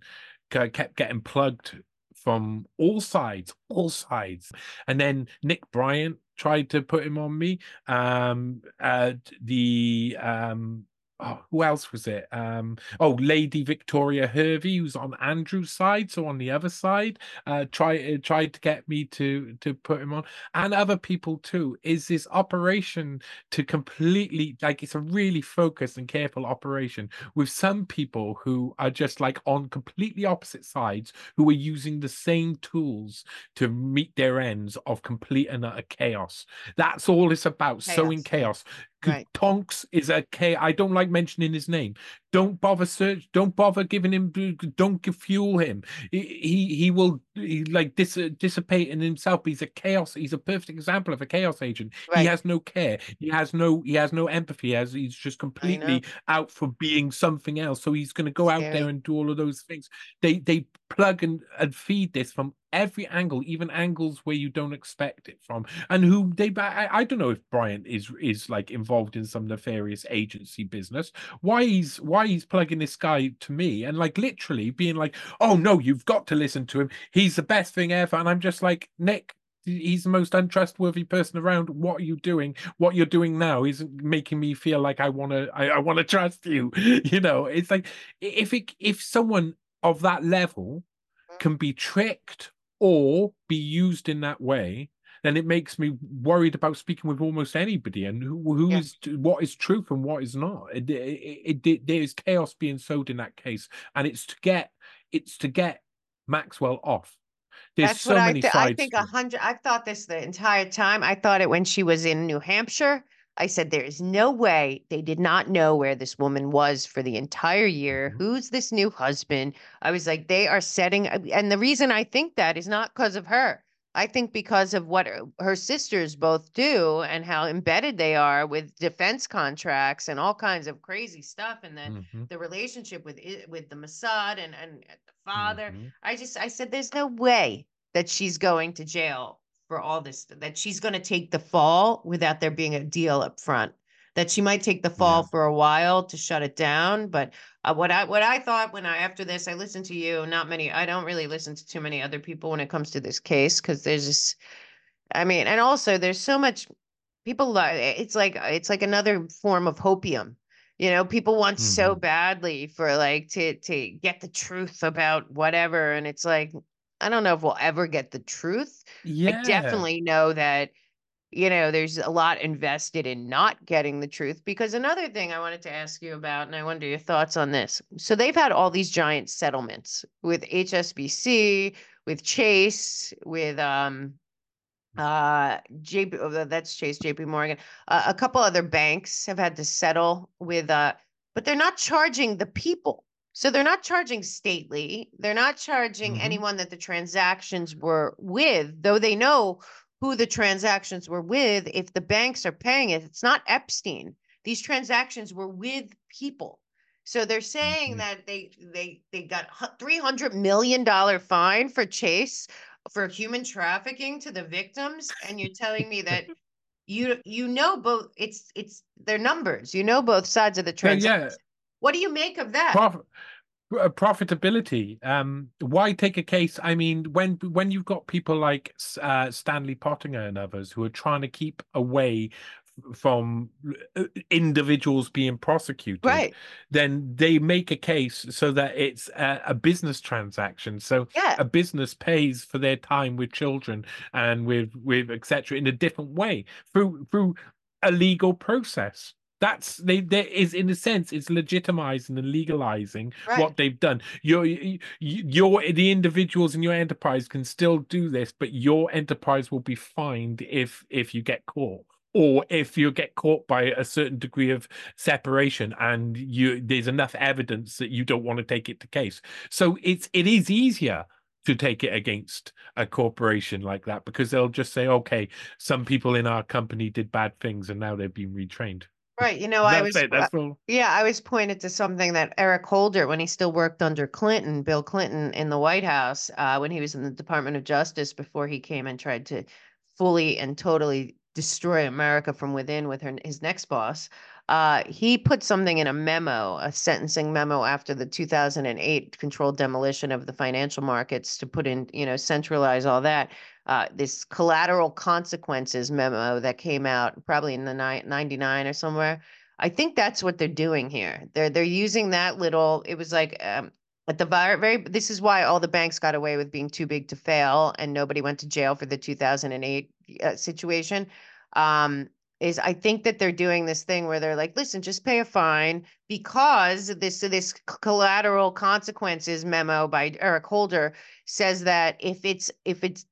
kept getting plugged from all sides, all sides. And then Nick Bryant tried to put him on me. Um uh the um Oh, who else was it? Um, oh, Lady Victoria Hervey, who's on Andrew's side, so on the other side, uh, try uh, tried to get me to to put him on and other people too. Is this operation to completely like it's a really focused and careful operation with some people who are just like on completely opposite sides who are using the same tools to meet their ends of complete and utter chaos. That's all it's about sowing Chaos, chaos. G- Right. Tonks is a K. I don't like mentioning his name. Don't bother search. Don't bother giving him. Don't fuel him. He he, he will he, like dis, dissipate in himself. He's a chaos. He's a perfect example of a chaos agent. Right. He has no care. He has no. He has no empathy. He has he's just completely out for being something else. So he's going to go out there and do all of those things. They they plug and, and feed this from every angle, even angles where you don't expect it from and who they I, I don't know if Bryant is is like involved in some nefarious agency business why he's why he's plugging this guy to me and like literally being like oh no you've got to listen to him. He's the best thing ever. And I'm just like Nick he's the most untrustworthy person around. What are you doing? What you're doing now is making me feel like I want to I, I want to trust you. You know it's like if it if someone of that level hmm. can be tricked or be used in that way, then it makes me worried about speaking with almost anybody and who who Yeah. is what is truth and what is not. It, it, it, there is chaos being sowed in that case, and it's to get it's to get Maxwell off. There's That's so what I, many th- I think a hundred. I've thought this the entire time. I thought it when she was in New Hampshire. I said there is no way they did not know where this woman was for the entire year. Mhm. Who's this new husband? I was like, they are setting. And the reason I think that is not because of her. I think because of what her- her sisters both do and how embedded they are with defense contracts and all kinds of crazy stuff, and then Mhm, the relationship with with the Mossad and and the father. mhm. I just I said there's no way that she's going to jail for all this that she's going to take the fall without there being a deal up front. That she might take the fall Yeah. for a while to shut it down. But uh, what I what I thought when I after this, I listened to you. Not many. I don't really listen to too many other people when it comes to this case because there's just. I mean, and also there's so much people. It's like it's like another form of hopium. You know, people want so Mhm. badly for like to to get the truth about whatever, and it's like I don't know if we'll ever get the truth. Yeah. I Yeah. definitely know that you know, there's a lot invested in not getting the truth. Because another thing I wanted to ask you about, and I wonder your thoughts on this. So they've had all these giant settlements with HSBC, with Chase, with um uh JP oh, that's Chase JP Morgan. Uh, a couple other banks have had to settle with uh but they're not charging the people. So they're not charging Staley. They're not charging Mhm. anyone that the transactions were with, though they know who the transactions were with. If the banks are paying it, it's not Epstein. These transactions were with people. So they're saying Mhm. that they they they got three hundred million dollar fine for Chase for human trafficking to the victims, and you're telling me that you you know both it's it's their numbers. You know both sides of the So, yeah. transaction. What do you make of that? Prof- profitability um why take a case i mean when when you've got people like uh stanley pottinger and others who are trying to keep away from uh, individuals being prosecuted Right. then they make a case so that it's a, a business transaction so Yeah. a business pays for their time with children and with with etc in a different way through through a legal process that's they there is in a sense it's legitimizing and legalizing Right. what they've done. Your y- y- your the individuals in your enterprise can still do this but your enterprise will be fined if if you get caught or if you get caught by a certain degree of separation and you there's enough evidence that you don't want to take it to case. So it's it is easier to take it against a corporation like that because they'll just say okay some people in our company did bad things and now they've been retrained Right. You know, I was it all Yeah, I was pointed to something that Eric Holder, when he still worked under Clinton, Bill Clinton in the White House, uh, when he was in the Department of Justice before he came and tried to fully and totally destroy America from within with her, his next boss. Uh, he put something in a memo, a sentencing memo after the 2008 controlled demolition of the financial markets to put in, you know, centralize all that. Uh, this collateral consequences memo that came out probably in the ni- 99 or somewhere. I think that's what they're doing here. They're they're using that little. It was like um, at the very, very. This is why all the banks got away with being too big to fail, and nobody went to jail for the 2008 uh, situation. Um, is I think that they're doing this thing where they're like, listen, just pay a fine because this this collateral consequences memo by Eric Holder says that if it's if it's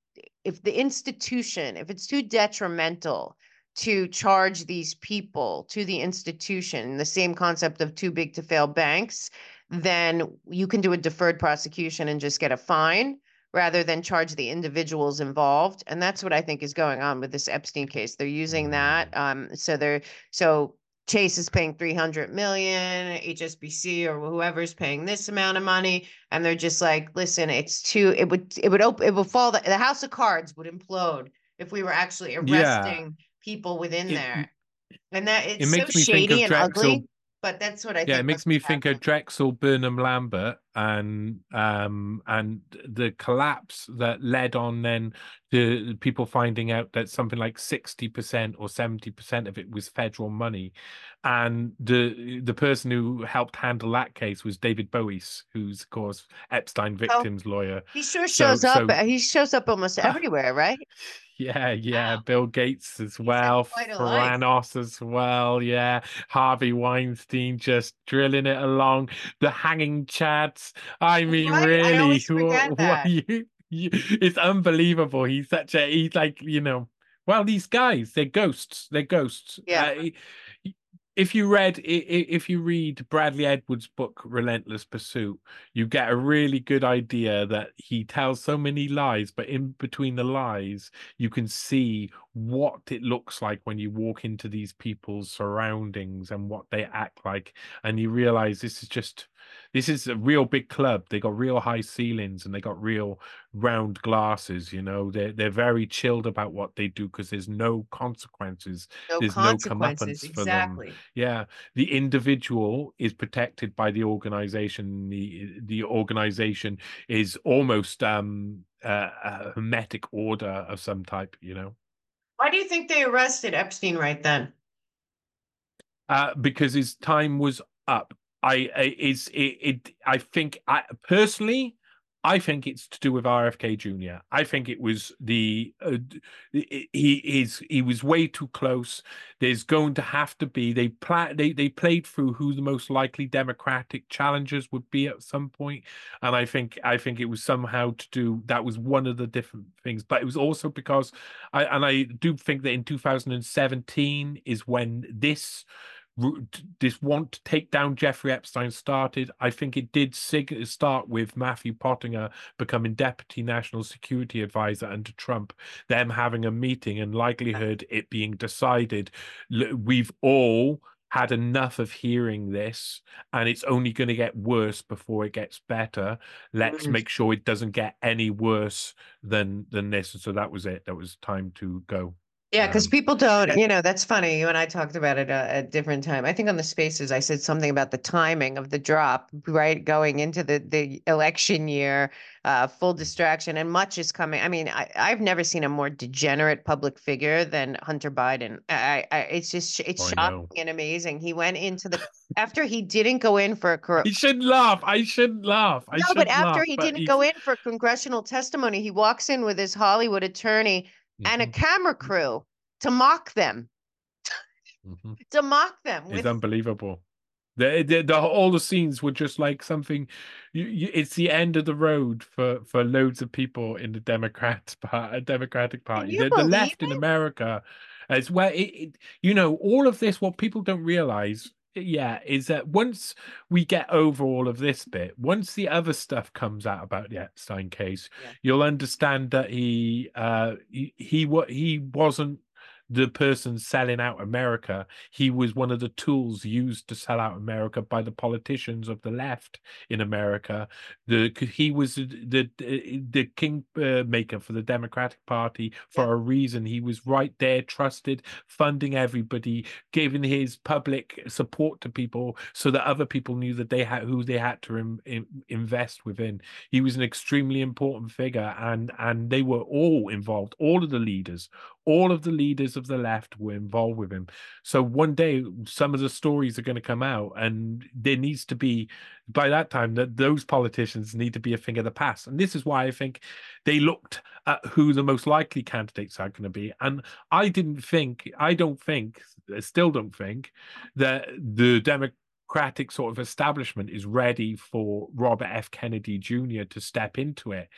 if the institution if it's too detrimental to charge these people to the institution, the same concept of too big to fail banks, then you can do a deferred prosecution and just get a fine rather than charge the individuals involved. And that's what I think is going on with this Epstein case. They're using that. Um, so they're so Chase is paying 300 million, HSBC or whoever's paying this amount of money. And they're just like, listen, it's too, it would, it would open, it would fall, the, the house of cards would implode if we were actually Yeah. arresting people within It- there. And that it's makes so me think of shady and ugly, but that's what I think. yeah, it makes me think of. Drexel Burnham Lambert and um and the collapse that led on then to people finding out that something like 60% or 70% of it was federal money and the the person who helped handle that case was David Boies who's of course Epstein victims lawyer He sure So- shows up. so- He shows up almost everywhere, right? Yeah, yeah. Wow. Bill Gates as well, a as well. Yeah, Harvey Weinstein just drilling it along. The hanging I mean, right, really, always wha- forget what you, you, it's unbelievable. He's such a. He's like you know. Well, these guys, they're ghosts. They're ghosts. Yeah. Uh, if you read, i- i- if you read Bradley Edwards' book *Relentless Pursuit*, you get a really good idea that he tells so many lies, but in between the lies, you can see what it looks like when you walk into these people's surroundings and what they act like, and you realize this is just this is a real big club. They got real high ceilings and they got real round glasses. You know, they're they're very chilled about what they do because there's no consequences. No there's consequences, no comeuppance for exactly. them. Yeah, the individual is protected by the organization. The the organization is almost um uh, a hermetic order of some type. You know. Why do you think they arrested Epstein right then? Uh, because his time was up. I, I it, it I think I personally I think it's to do with RFK Jr. I think it was the uh, he is he was way too close. There's going to have to be they pla- they they played through who the most likely Democratic challengers would be at some point, and I think I think it was somehow to do that was one of the different things, but it was also because I and I do think that in 2017 is when this this want to take down Jeffrey Epstein started. I think it did sig- start with Matthew Pottinger becoming deputy national security advisor under Trump, them having a meeting and likelihood it being decided. We've all had enough of hearing this and it's only going to get worse before it gets better let's mm-hmm. make sure it doesn't get any worse than than this and so that was it that was time to go yeah, because um, people don't, you know, that's funny. You and I talked about it uh, at different time. I think on the spaces, I said something about the timing of the drop, right? Going into the, the election year, uh, full distraction, and much is coming. I mean, I, I've never seen a more degenerate public figure than Hunter Biden. I, I it's just, it's oh, shocking and amazing. He went into the, after he didn't go in for a, cor- he shouldn't laugh. I shouldn't laugh. I no, but after laugh, he didn't go in for congressional testimony, he walks in with his Hollywood attorney mm-hmm. and a mm-hmm. camera crew to mock them. Mm-hmm. to mock them. With... It's unbelievable. The, the, the all the scenes were just like something. You, you, it's the end of the road for for loads of people in the Democrat part, a Democratic Party, the, the, left it? in America, as well. It, it, you know, all of this. What people don't realize yeah, is that once we get over all of this bit, once the other stuff comes out about the Epstein case, yeah. you'll understand that he uh he he, he wasn't the person selling out America. He was one of the tools used to sell out America by the politicians of the left in America. The he was the the, the kingmaker uh, for the Democratic Party for a reason. He was right there, trusted, funding everybody, giving his public support to people so that other people knew that they had who they had to in, in, invest within. He was an extremely important figure, and and they were all involved. All of the leaders, all of the leaders of the left were involved with him. So one day, some of the stories are going to come out, and there needs to be, by that time, that those politicians need to be a thing of the past. And this is why I think they looked at who the most likely candidates are going to be. And I didn't think, I don't think, I still don't think that the Democratic sort of establishment is ready for Robert F. Kennedy Jr. to step into it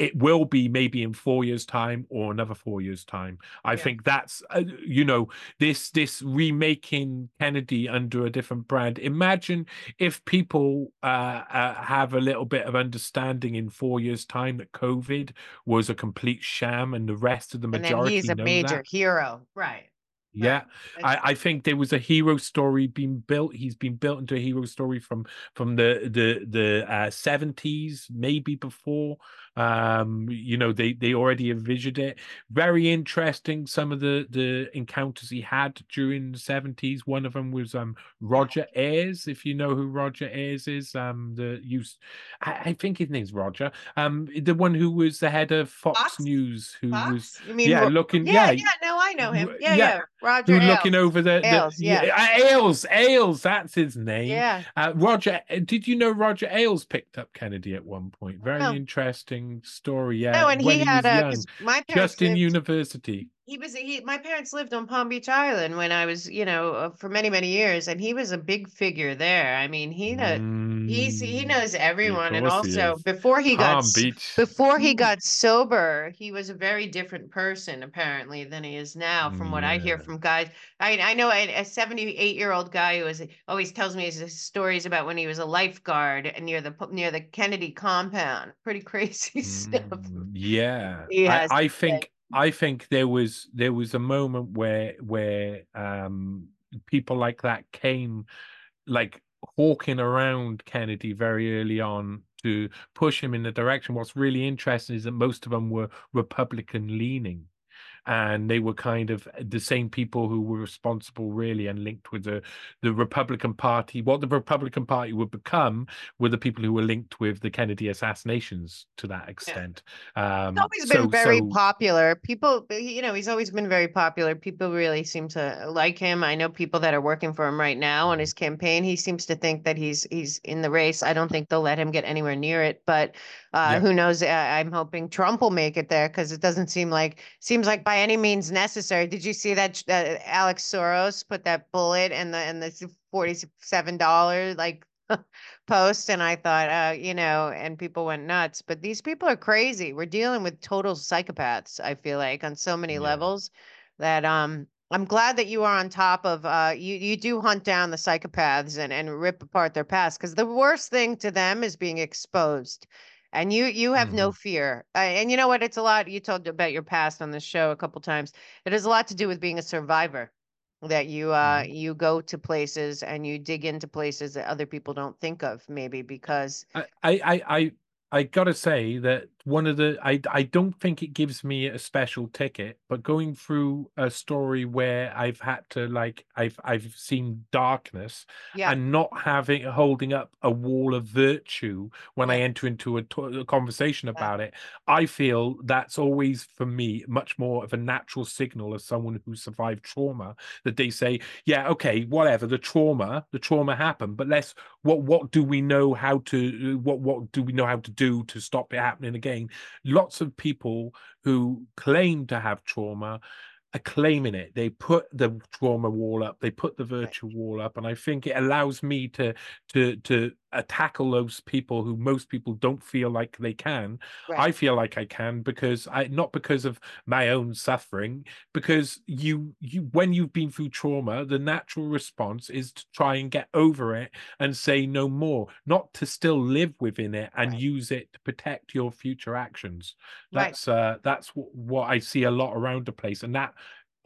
it will be maybe in four years time or another four years time i yeah. think that's uh, you know this this remaking kennedy under a different brand imagine if people uh, uh, have a little bit of understanding in four years time that covid was a complete sham and the rest of the majority and he's a major that. hero right yeah, I, I think there was a hero story being built. He's been built into a hero story from from the the the seventies, uh, maybe before. Um, you know, they they already envisioned it. Very interesting. Some of the the encounters he had during the seventies. One of them was um Roger Ailes, if you know who Roger Ailes is. Um, the use, I, I think his name's Roger. Um, the one who was the head of Fox, Fox? News, who Fox? was you mean yeah, looking yeah, yeah, no, I know him. Yeah, yeah. yeah. Roger who looking over the, the Ailes, yeah. yeah. Ailes, Ailes, that's his name. Yeah. Uh, Roger, did you know Roger Ailes picked up Kennedy at one point? Very oh. interesting story. Yeah. Oh, no, and he, had a my just in university. He was he. My parents lived on Palm Beach Island when I was, you know, uh, for many many years, and he was a big figure there. I mean, he knows mm, he's he mm, knows everyone, and also before he Palm got Beach. before he got sober, he was a very different person apparently than he is now. From what I hear from guys, I I know a, a seventy eight year old guy who is always tells me his stories about when he was a lifeguard near the near the Kennedy compound. Pretty crazy stuff. Mm, yeah, I, I think I think there was there was a moment where where um, people like that came like hawking around Kennedy very early on to push him in the direction. What's really interesting is that most of them were Republican leaning and they were kind of the same people who were responsible really and linked with the the Republican Party. What the Republican Party would become were the people who were linked with the Kennedy assassinations to that extent. Yeah. Um, he's always been so, very so... popular. People, you know, he's always been very popular. People really seem to like him. I know people that are working for him right now on mm-hmm. his campaign. He seems to think that he's he's in the race. I don't think they'll let him get anywhere near it, but uh, yeah. who knows? I, I'm hoping Trump will make it there because it doesn't seem like seems like by any means necessary. Did you see that uh, Alex Soros put that bullet in the in the forty seven dollar like post? And I thought, uh, you know, and people went nuts. But these people are crazy. We're dealing with total psychopaths. I feel like on so many yeah. levels that um I'm glad that you are on top of uh you you do hunt down the psychopaths and and rip apart their past because the worst thing to them is being exposed and you you have mm-hmm. no fear uh, and you know what it's a lot you told about your past on the show a couple times it has a lot to do with being a survivor that you uh mm-hmm. you go to places and you dig into places that other people don't think of maybe because i i i i gotta say that one of the I I don't think it gives me a special ticket, but going through a story where I've had to like I've I've seen darkness yeah. and not having holding up a wall of virtue when yeah. I enter into a, a conversation about yeah. it, I feel that's always for me much more of a natural signal as someone who survived trauma that they say, yeah, okay, whatever the trauma, the trauma happened, but let's what what do we know how to what what do we know how to do to stop it happening again? Again, lots of people who claim to have trauma are claiming it. They put the trauma wall up, they put the virtual wall up, and I think it allows me to to to uh, tackle those people who most people don't feel like they can. Right. I feel like I can because I not because of my own suffering, because you you when you've been through trauma, the natural response is to try and get over it and say no more, not to still live within it and right. use it to protect your future actions. That's right. uh that's what I see a lot around the place, and that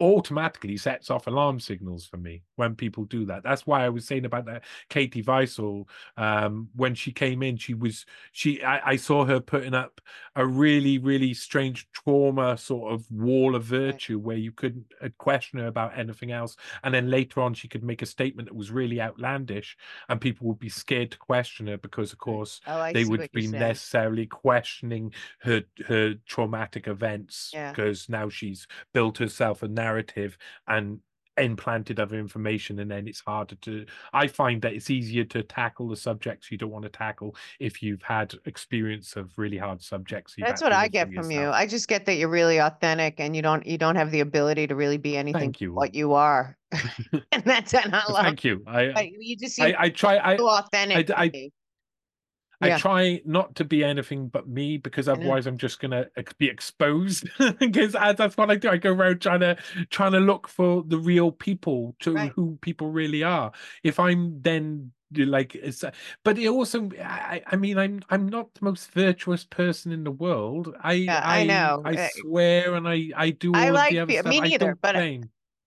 automatically sets off alarm signals for me when people do that. That's why I was saying about that Katie Weissel. Um, when she came in, she was she I, I, saw her putting up a really, really strange trauma sort of wall of virtue where you couldn't uh, question her about anything else. And then later on she could make a statement that was really outlandish and people would be scared to question her because of course oh, they would be necessarily questioning her her traumatic events because yeah. now she's built herself a narrative and implanted other information and then it's harder to i find that it's easier to tackle the subjects you don't want to tackle if you've had experience of really hard subjects that's what i get from you i just get that you're really authentic and you don't you don't have the ability to really be anything Thank you. what you are and that's not love Thank you. I um, you just I, I try I authentic. I, I, I yeah. try not to be anything but me because otherwise I'm just gonna be exposed. because that's what I do. I go around trying to trying to look for the real people to right. who people really are. If I'm then like it's but it also I, I mean i'm i'm not the most virtuous person in the world i yeah, I, I, know i eh, swear and i i do all I like the other stuff. me neither but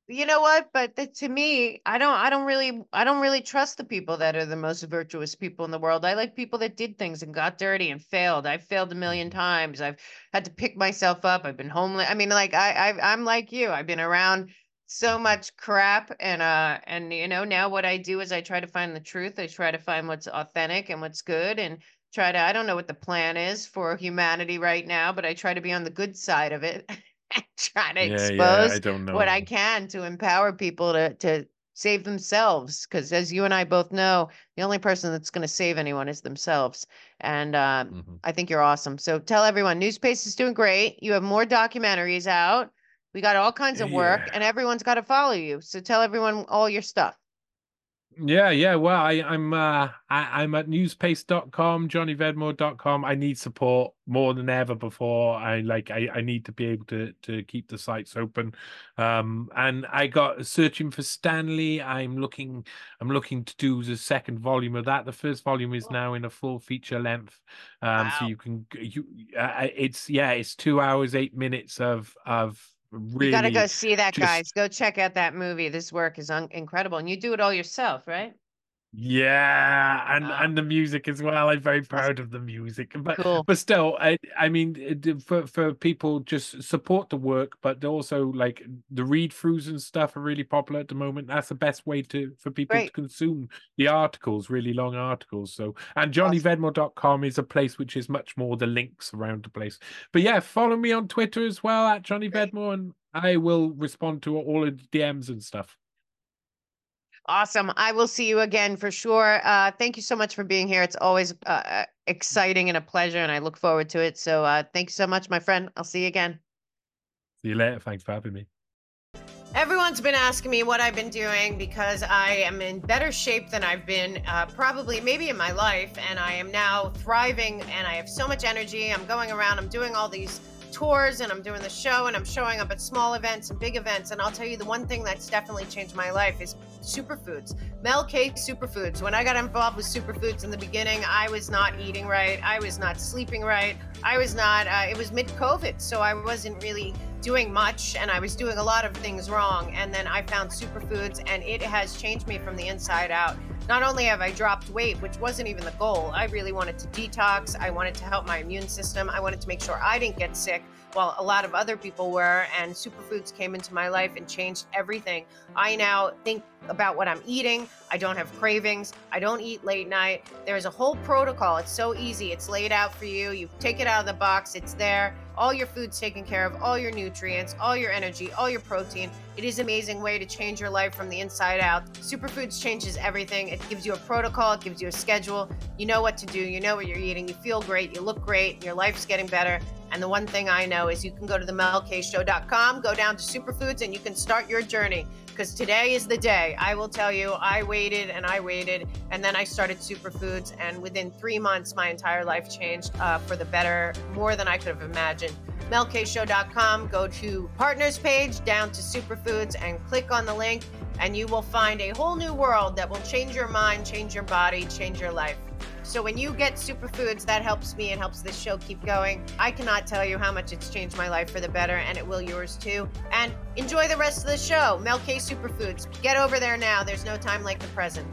you know what? But the, to me i don't i don't really i don't really trust the people that are the most virtuous people in the world. I like people that did things and got dirty and failed. I've failed a million mm-hmm. times. I've had to pick myself up. I've been homeless i mean like i, I i'm like you. I've been around so mm-hmm. much crap and uh and you know now what i do is i try to find the truth. I try to find what's authentic and what's good and try to i don't know what the plan is for humanity right now but i try to be on the good side of it try to yeah, expose yeah, I what I can to empower people to to save themselves. Because as you and I both know, the only person that's going to save anyone is themselves. And uh, mm-hmm. I think you're awesome. So tell everyone, NewsPaste is doing great. You have more documentaries out. We got all kinds of work, yeah. and everyone's got to follow you. So tell everyone all your stuff. Yeah, yeah. Well, I, I'm uh, I, I'm at newspaste.com, johnnyvedmore.com. I need support more than ever before. I like I, I need to be able to to keep the sites open. Um, and I got searching for Stanley. I'm looking I'm looking to do the second volume of that. The first volume is now in a full feature length. Um, wow. so you can you uh, it's yeah, it's two hours eight minutes of of really you gotta go see that just... guys. Go check out that movie. This work is un- incredible and you do it all yourself right Yeah, and and the music as well. I'm very proud of the music, but cool. but still, I I mean, uh, for for people just support the work, but also like the read throughs and stuff are really popular at the moment. That's the best way to for people to consume the articles, really long articles. So and JohnnyVedmore.com is a place which is much more the links around the place. But yeah, follow me on Twitter as well at Johnny Vedmore, and I will respond to all of the DMs and stuff. Awesome. I will see you again for sure. Uh, thank you so much for being here. It's always uh, uh, exciting and a pleasure, and I look forward to it. So uh, thank you so much, my friend. I'll see you again. See you later. Thanks for having me. Everyone's been asking me what I've been doing because I am in better shape than I've been uh, probably maybe in my life. And I am now thriving and I have so much energy. I'm going around, I'm doing all these tours and I'm doing the show and I'm showing up at small events and big events. And I'll tell you the one thing that's definitely changed my life is superfoods. Mel K superfoods. When I got involved with superfoods in the beginning, I was not eating right. I was not sleeping right. I was not, uh, it was mid COVID. So I wasn't really doing much and I was doing a lot of things wrong. And then I found superfoods and it has changed me from the inside out. Not only have I dropped weight, which wasn't even the goal, I really wanted to detox. I wanted to help my immune system. I wanted to make sure I didn't get sick while a lot of other people were. And superfoods came into my life and changed everything. I now think about what I'm eating. I don't have cravings. I don't eat late night. There's a whole protocol. It's so easy. It's laid out for you. You take it out of the box, it's there. All your food's taken care of, all your nutrients, all your energy, all your protein. It is an amazing way to change your life from the inside out. Superfoods changes everything. It gives you a protocol, it gives you a schedule. You know what to do, you know what you're eating, you feel great, you look great, your life's getting better. And the one thing I know is you can go to the melkshow.com, go down to superfoods, and you can start your journey because today is the day. I will tell you, I waited and I waited, and then I started superfoods, and within three months, my entire life changed uh, for the better, more than I could have imagined. MelKShow.com, go to partners page down to superfoods and click on the link, and you will find a whole new world that will change your mind, change your body, change your life. So when you get superfoods, that helps me and helps this show keep going. I cannot tell you how much it's changed my life for the better, and it will yours too. And enjoy the rest of the show. Mel K Superfoods. Get over there now. There's no time like the present.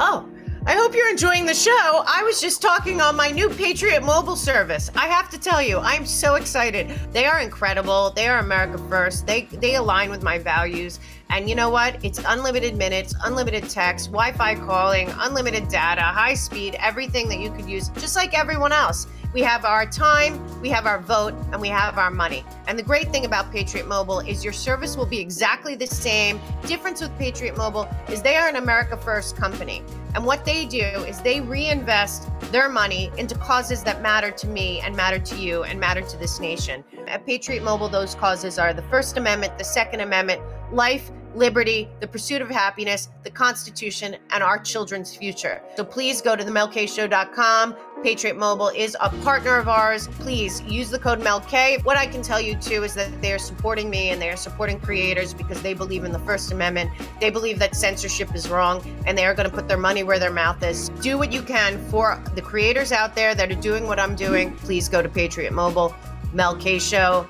Oh, I hope you're enjoying the show. I was just talking on my new Patriot mobile service. I have to tell you, I'm so excited. They are incredible. They are America first. They they align with my values. And you know what? It's unlimited minutes, unlimited text, Wi-Fi calling, unlimited data, high speed, everything that you could use just like everyone else. We have our time, we have our vote, and we have our money. And the great thing about Patriot Mobile is your service will be exactly the same. Difference with Patriot Mobile is they are an America First company. And what they do is they reinvest their money into causes that matter to me and matter to you and matter to this nation. At Patriot Mobile, those causes are the First Amendment, the Second Amendment, life, liberty, the pursuit of happiness, the Constitution, and our children's future. So please go to themelkshow.com. Patriot Mobile is a partner of ours. Please use the code MELK. What I can tell you too is that they are supporting me and they are supporting creators because they believe in the First Amendment. They believe that censorship is wrong and they are going to put their money where their mouth is. Do what you can for the creators out there that are doing what I'm doing. Please go to Patriot Mobile, MELK Show.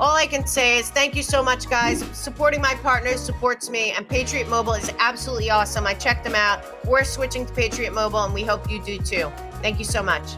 All I can say is thank you so much, guys. Supporting my partners supports me, and Patriot Mobile is absolutely awesome. I checked them out. We're switching to Patriot Mobile, and we hope you do too. Thank you so much.